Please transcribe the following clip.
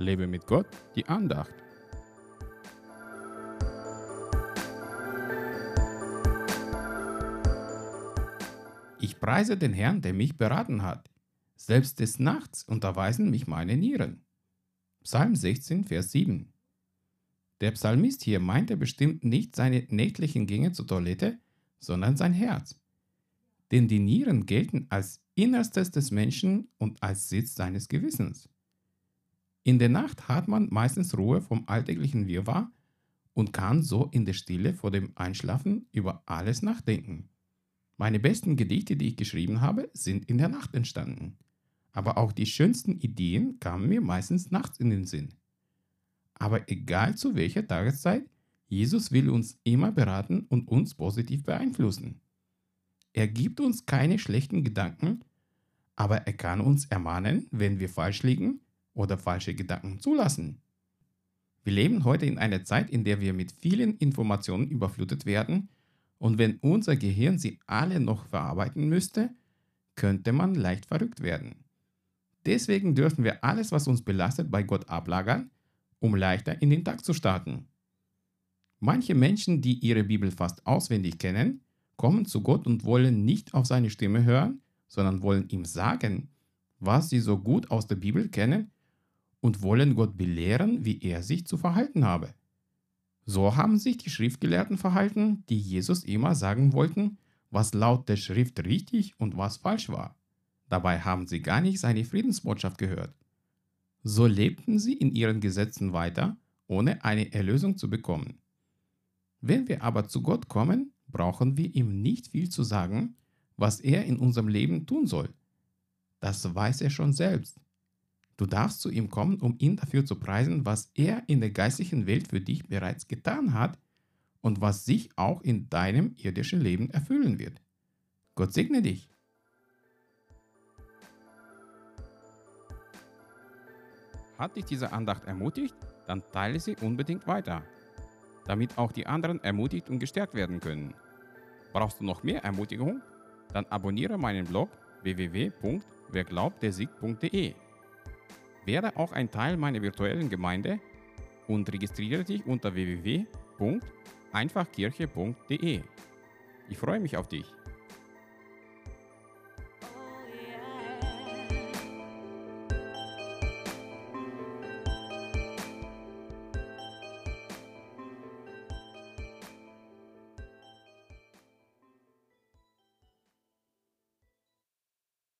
Lebe mit Gott, die Andacht. Ich preise den Herrn, der mich beraten hat. Selbst des Nachts unterweisen mich meine Nieren. Psalm 16, Vers 7. Der Psalmist hier meinte bestimmt nicht seine nächtlichen Gänge zur Toilette, sondern sein Herz. Denn die Nieren gelten als Innerstes des Menschen und als Sitz seines Gewissens. In der Nacht hat man meistens Ruhe vom alltäglichen Wirrwarr und kann so in der Stille vor dem Einschlafen über alles nachdenken. Meine besten Gedichte, die ich geschrieben habe, sind in der Nacht entstanden. Aber auch die schönsten Ideen kamen mir meistens nachts in den Sinn. Aber egal zu welcher Tageszeit, Jesus will uns immer beraten und uns positiv beeinflussen. Er gibt uns keine schlechten Gedanken, aber er kann uns ermahnen, wenn wir falsch liegen oder falsche Gedanken zulassen. Wir leben heute in einer Zeit, in der wir mit vielen Informationen überflutet werden und wenn unser Gehirn sie alle noch verarbeiten müsste, könnte man leicht verrückt werden. Deswegen dürfen wir alles, was uns belastet, bei Gott ablagern, um leichter in den Tag zu starten. Manche Menschen, die ihre Bibel fast auswendig kennen, kommen zu Gott und wollen nicht auf seine Stimme hören, sondern wollen ihm sagen, was sie so gut aus der Bibel kennen und wollen Gott belehren, wie er sich zu verhalten habe. So haben sich die Schriftgelehrten verhalten, die Jesus immer sagen wollten, was laut der Schrift richtig und was falsch war. Dabei haben sie gar nicht seine Friedensbotschaft gehört. So lebten sie in ihren Gesetzen weiter, ohne eine Erlösung zu bekommen. Wenn wir aber zu Gott kommen, brauchen wir ihm nicht viel zu sagen, was er in unserem Leben tun soll. Das weiß er schon selbst. Du darfst zu ihm kommen, um ihn dafür zu preisen, was er in der geistlichen Welt für dich bereits getan hat und was sich auch in deinem irdischen Leben erfüllen wird. Gott segne dich. Hat dich diese Andacht ermutigt? Dann teile sie unbedingt weiter damit auch die anderen ermutigt und gestärkt werden können. Brauchst du noch mehr Ermutigung? Dann abonniere meinen Blog www.werglaubtersieg.de. Werde auch ein Teil meiner virtuellen Gemeinde und registriere dich unter www.einfachkirche.de. Ich freue mich auf dich.